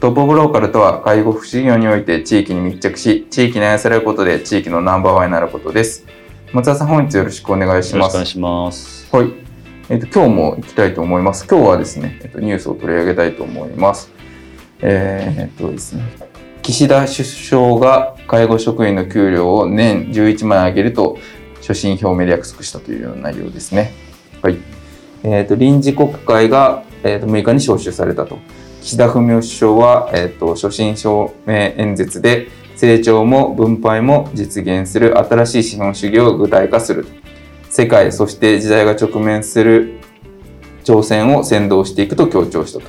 トップオブローカルとは介護福祉業において地域に密着し地域に愛されることで地域のナンバーワンになることです松田さん本日よろしくお願いしますよろしくお願いしますはいえっ、と今日も行きたいと思います今日はですね、えっ、とニュースを取り上げたいと思いますえー、っとですね岸田首相が介護職員の給料を年11万円上げると所信表明で約束したというような内容ですね。はい。えっ、と、臨時国会が、えー、と6日に召集されたと。岸田文雄首相は、えっ、と、所信表明演説で、成長も分配も実現する新しい資本主義を具体化する。世界、そして時代が直面する挑戦を先導していくと強調したと。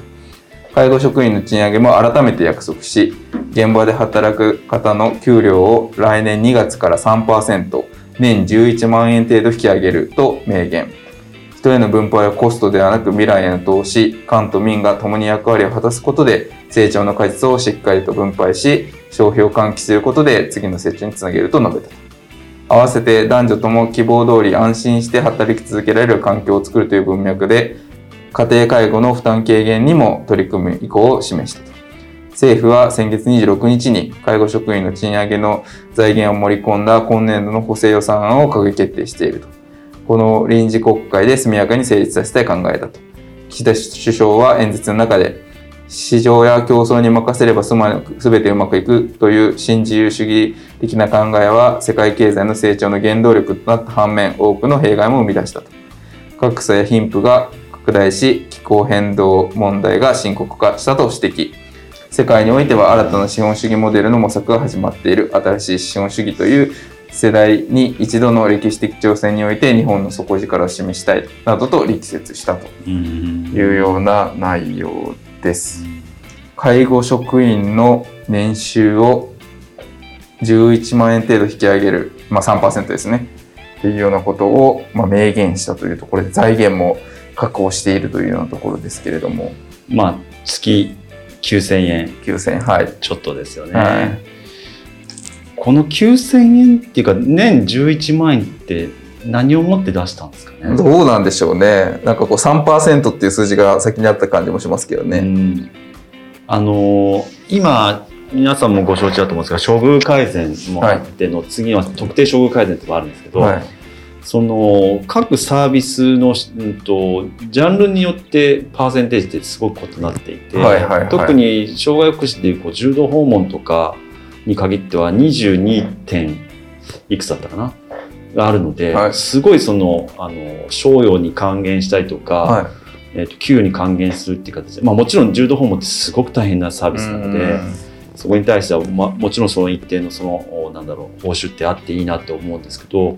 介護職員の賃上げも改めて約束し、現場で働く方の給料を来年2月から3%、年11万円程度引き上げると明言。人への分配はコストではなく未来への投資、官と民が共に役割を果たすことで成長の果実をしっかりと分配し、消費を喚起することで次の成長につなげると述べた。合わせて男女とも希望通り安心して働き続けられる環境を作るという文脈で、家庭介護の負担軽減にも取り組む意向を示したと。政府は先月26日に介護職員の賃上げの財源を盛り込んだ今年度の補正予算案を閣議決定していると。この臨時国会で速やかに成立させたい考えだと。岸田首相は演説の中で、市場や競争に任せればすべてうまくいくという新自由主義的な考えは世界経済の成長の原動力となった反面多くの弊害も生み出したと。格差や貧富が拡大し気候変動問題が深刻化したと指摘。世界においては新たな資本主義モデルの模索が始まっている新しい資本主義という世代に一度の歴史的挑戦において日本の底力を示したいなどと力説したというような内容です。介護職員の年収を11万円程度引き上げる、まあ、3%ですね。っていうようなことを、まあ、明言したというところで財源も確保しているというようなところですけれども。まあ月9000円9000円はい。ちょっとですよね、はいこの9000円っていうか年11万円って何をもって出したんですかね？どうなんでしょうね。なんかこう3%っていう数字が先にあった感じもしますけどね、うん。あのー今皆さんもご承知だと思うんですが処遇改善もあっての、次は特定処遇改善ってのがあるんですけど、はい。その各サービスの、うん、とジャンルによってパーセンテージってすごく異なっていて、はいはいはい。特に障害福祉でいうこう重度訪問とかに限っては 22. 点いくつだったかな？があるので、はいすごいそのあの賞与に還元したりとか、はえー、と給与に還元するっていう形で、まあ、もちろん重度訪問ってすごく大変なサーいビスなので。そこに対しては、まあ、もちろんその一定のそのおなんだろう報酬ってあっていいなって思うんですけど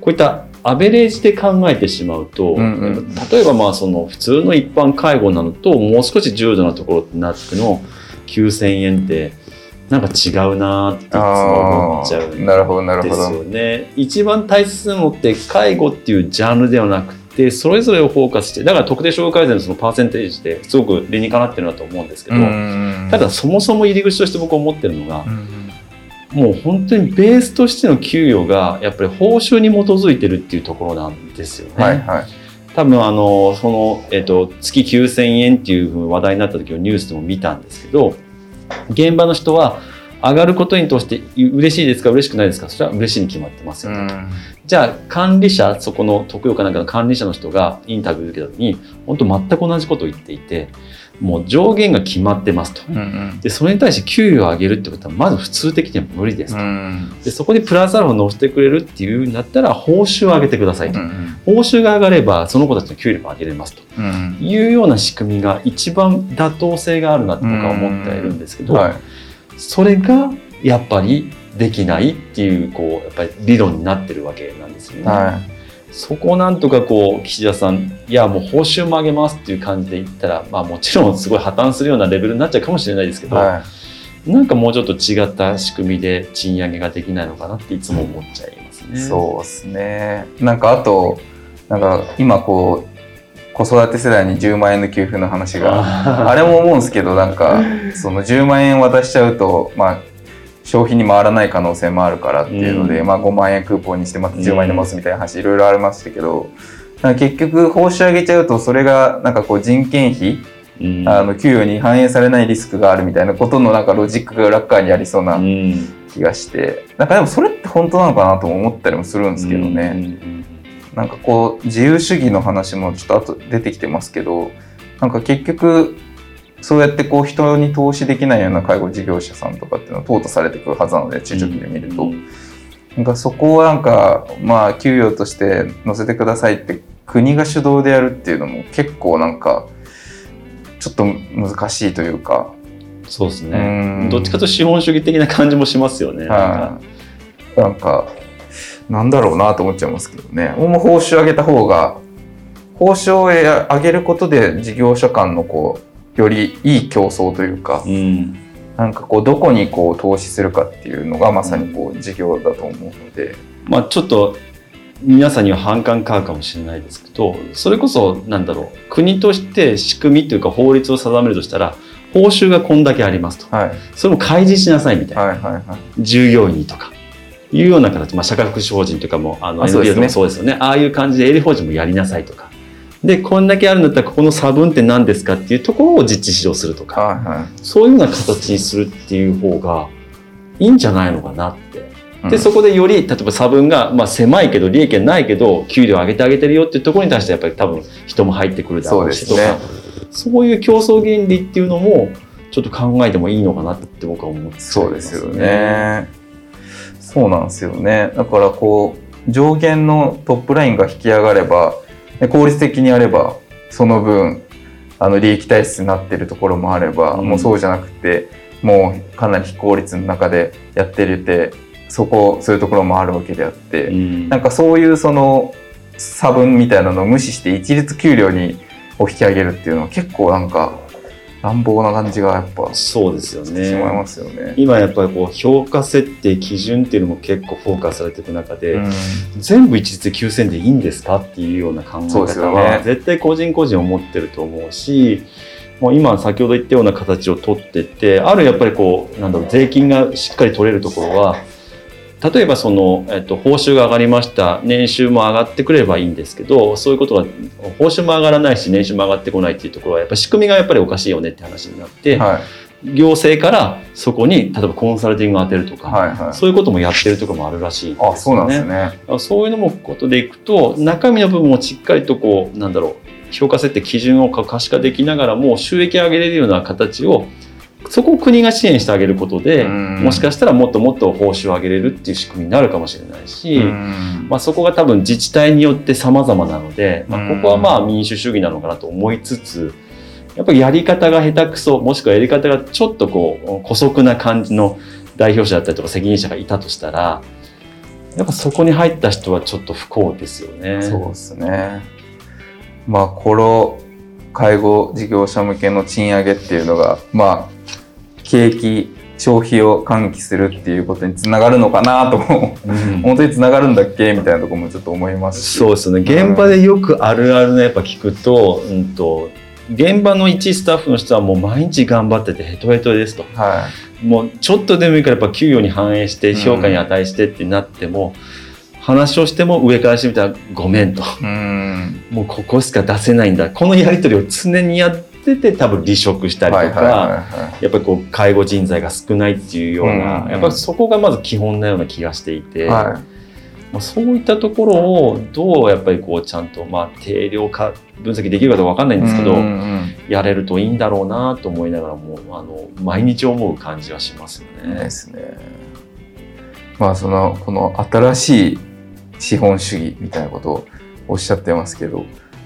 こういったアベレージで考えてしまうと、うんうん例えばまあその普通の一般介護なのともう少し重度なところになっての9,000円ってなんか違うなっていつも思っちゃうんですなるほどなるほどよね。一番大切なのって介護っていうジャンルではなくてそれぞれをフォーカスしてだから特定障害改善のそのパーセンテージってすごく理にかなってるなと思うんですけど、ただそもそも入り口として僕思ってるのが、もう本当にベースとしての給与がやっぱり報酬に基づいてるっていうところなんですよね。はいはい多分あのその、えっと月9,000円っていうふうに話題になった時のニュースでも見たんですけど現場の人は上がることにとして嬉しいですか嬉しくないですか？それは嬉しいに決まってますよね、じゃあ管理者そこの徳岡なんかの管理者の人がインタビューを受けた時に本当全く同じことを言っていてもう上限が決まってますと。うんうんで、それに対して給与を上げるってことは、まず普通的には無理ですうと。んで、そこでプラスアルファ乗せてくれるっていうんだったら、報酬を上げてくださいと。うん報酬が上がれば、その子たちの給料も上げれますとうんいうような仕組みが一番妥当性があるなと僕は思ってはいるんですけど、はいそれがやっぱりできないっていう、こう、やっぱり理論になってるわけなんですよね。はそこをなんとかこう岸田さんいやもう報酬も上げますっていう感じで言ったら、まあ、もちろんすごい破綻するようなレベルになっちゃうかもしれないですけど、いはなんかもうちょっと違った仕組みで賃上げができないのかなっていつも思っちゃいますね。いそうですねなんかあとなんか今こう子育て世代に10万円の給付の話が あれも思うんですけどなんかその10万円渡しちゃうとまあ消費に回らない可能性もあるからっていうので、うん。まあ、5万円クーポンにしてまた10万円でますみたいな話いろいろありましたけど、結局報酬上げちゃうとそれがなんかこう人件費、うん。あの給与に反映されないリスクがあるみたいなことのなんかロジックが裏っ側にありそうなうん。気がしてなんかでもそれって本当なのかなとも思ったりもするんですけどね。うん。なんかこう自由主義の話もちょっと後出てきてますけどなんか結局そうやってこう人に投資できないような介護事業者さんとかっていうのは淘汰されてくるはずなので中長期で見ると、うんなんかそこをなんかまあ給与として載せてくださいって国が主導でやるっていうのも結構なんかちょっと難しいというか、そうですうねん。どっちかと資本主義的な感じもしますよね。なんかはい、なんかなんだろうなと思っちゃいますけどね。もう報酬上げた方が報酬を上げることで事業者間のこうよりいい競争というか、うん。なんかこうどこにこう投資するかっていうのがまさにこう事業だと思うので、まあ、ちょっと皆さんには反感買うかもしれないですけどそれこそなんだろう国として仕組みというか法律を定めるとしたら報酬がこんだけありますと。はい、それも開示しなさいみたいな、はいはいはい。従業員にとかいうような形、まあ、社会福祉法人とかもあの NPO もそうですよね。ああいう感じで営利法人もやりなさいとかでこんだけあるんだったらここの差分って何ですかっていうところを実地指導するとかはいはいそういうような形にするっていう方がいいんじゃないのかなってで、うんそこでより、例えば差分が、まあ、狭いけど、利益がないけど、給料上げてあげてるよっていうところに対して、やっぱり多分人も入ってくるだろうしとそうですねか、そういう競争原理っていうのも、ちょっと考えてもいいのかなって僕は思ってますそうですよ。ね。そうなんですよね。だからこう上限のトップラインが引き上がればで効率的にやればその分あの利益体質になってるところもあれば、うん。もうそうじゃなくてもうかなり非効率の中でやってるてそこそういうところもあるわけであって、うん。なんかそういうその差分みたいなのを無視して一律給料にを引き上げるっていうのは結構なんか乱暴な感じがやっぱしそうですよてしまいまね。すよね。今やっぱりこう評価設定基準っていうのも結構フォーカスされていく中で、うん全部一律で9000でいいんですかっていうような考え方よねは絶対個人個人思ってると思うしもう今先ほど言ったような形を取ってってあるやっぱりこうなんだろう税金がしっかり取れるところは例えばその、えっと、報酬が上がりました年収も上がってくればいいんですけどそういうことは報酬も上がらないし年収も上がってこないっていうところはやっぱり仕組みがやっぱりおかしいよねって話になって、はい行政からそこに例えばコンサルティングを当てるとか、はいはい。そういうこともやってるところもあるらしいんですよね。あ、そうなんですね。あそういうのもことでいくと中身の部分をしっかりとこうなんだろう評価設定基準を可視化できながらも収益上げれるような形をそこを国が支援してあげることでうんもしかしたらもっともっと報酬を上げれるっていう仕組みになるかもしれないし、うんまあ、そこが多分自治体によって様々なので、まあ、うんここはまあ民主主義なのかなと思いつつやっぱりやり方が下手くそもしくはやり方がちょっとこう姑息な感じの代表者だったりとか責任者がいたとしたらやっぱそこに入った人はちょっと不幸ですよね。そうですね。まあ、この介護事業者向けの賃上げっていうのが、まあ、景気、消費を喚起するっていうことにつながるのかなとも、うん本当につながるんだっけみたいなところもちょっと思いますし。そうですよね現場でよくあるあるのやっぱ聞くと,、うん、と現場の一スタッフの人はもう毎日頑張っててヘトヘトですと。はもうちょっとでもいいからやっぱ給与に反映して評価に値してってなっても、話をしても上からしてみたらごめんとい。うん。もうここしか出せないんだこのやり取りを常にやってて多分離職したりとか、やっぱりこう介護人材が少ないっていうような、うんやっぱりそこがまず基本なような気がしていて、い。はまあ、そういったところをどうやっぱりこうちゃんとまあ定量化分析できるかどうかわかんないんですけど、やれるといいんだろうなと思いながらもあの毎日思う感じはしますようんねで。すね。まあそのこの新しい資本主義みたいなことをおっしゃってますけど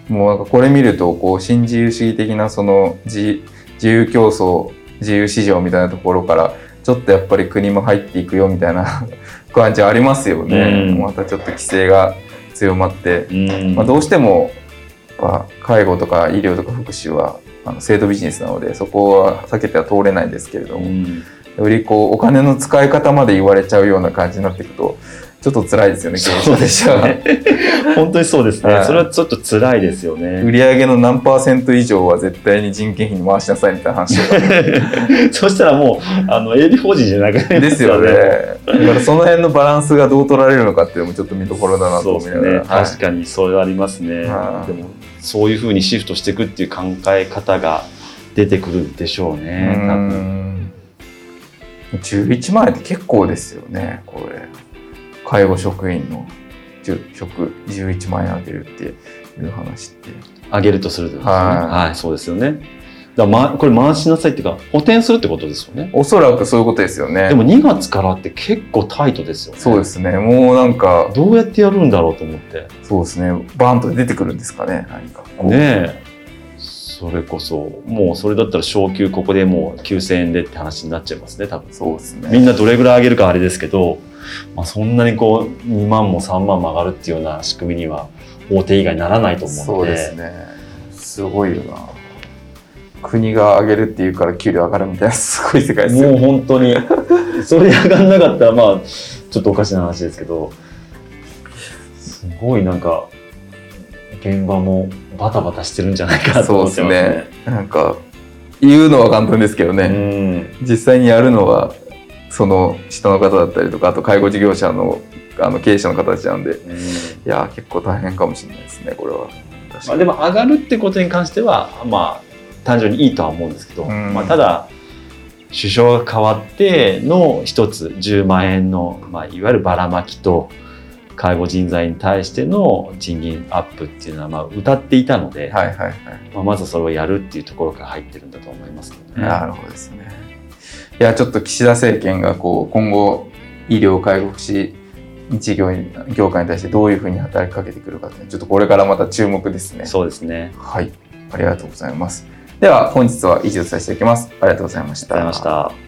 もうなんかこれ見るとこう新自由主義的なその自自由競争自由市場みたいなところからちょっとやっぱり国も入っていくよみたいな 感じありますよね。うん。またちょっと規制が強まって。うん。まあ、どうしても介護とか医療とか福祉はあの制度ビジネスなのでそこは避けては通れないですけれども、うん。よりこうお金の使い方まで言われちゃうような感じになっていくとちょっと辛いですよね経営者としては。ね本当にそうですね、はい。それはちょっと辛いですよね。売上の何パーセント以上は絶対に人件費に回しなさいみたいな話 そしたらもうあの営利法人じゃなくなりまですよね。だからその辺のバランスがどう取られるのかっていうのもちょっと見どころだなとそうですね、思いながら。はい。確かにそれはありますね、はい。でもそういうふうにシフトしていくっていう考え方が出てくるでしょうね多分。うん11万円って結構ですよねこれ介護職員のじ職11万円あげるっていう話って。上げるとするとですね。はい。はいそうですよね。だま、これ回しなさいっていうか補填するってことですよね。おそらくそういうことですよね。でも2月からって結構タイトですよね。そうですね。もうなんかどうやってやるんだろうと思って。そうですね。バーンと出てくるんですかね。何かねえそれこそもうそれだったら昇給ここでもう9000円でって話になっちゃいますね多分。そうですね。みんなどれぐらい上げるかあれですけど、まあ、そんなにこう2万も3万も上がるっていうような仕組みには大手以外ならないと思うそうのでですね。すごいよな国が上げるっていうから給料上がるみたいなすごい世界ですよもう本当に。それ上がんなかったらまあちょっとおかしな話ですけど。すごいなんか現場もバタバタしてるんじゃないかとそうです思ってますね。ね。なんか言うのは簡単ですけどね、うん。実際にやるのはその下の方だったりとかあと介護事業者のあの経営者の方たちなんで。いうん。やー結構大変かもしれないですねこれは。まあ、でも上がるってことに関してはまあ単純にいいとは思うんですけど、うん。まあ、ただ首相が変わっての一つ10万円の、まあ、いわゆるばらまきと介護人材に対しての賃金アップっていうのはまあ歌っていたので、はいはいはい、まあ、まずそれをやるっていうところから入ってるんだと思いますけどね。なるほどですね。いやちょっと岸田政権がこう今後医療介護福祉事業業界に対してどういうふうに働きかけてくるかってちょっとこれからまた注目ですね。そうですね。はい。ありがとうございます。では本日は以上とさせていただきます。ありがとうございました。ありがとうございました。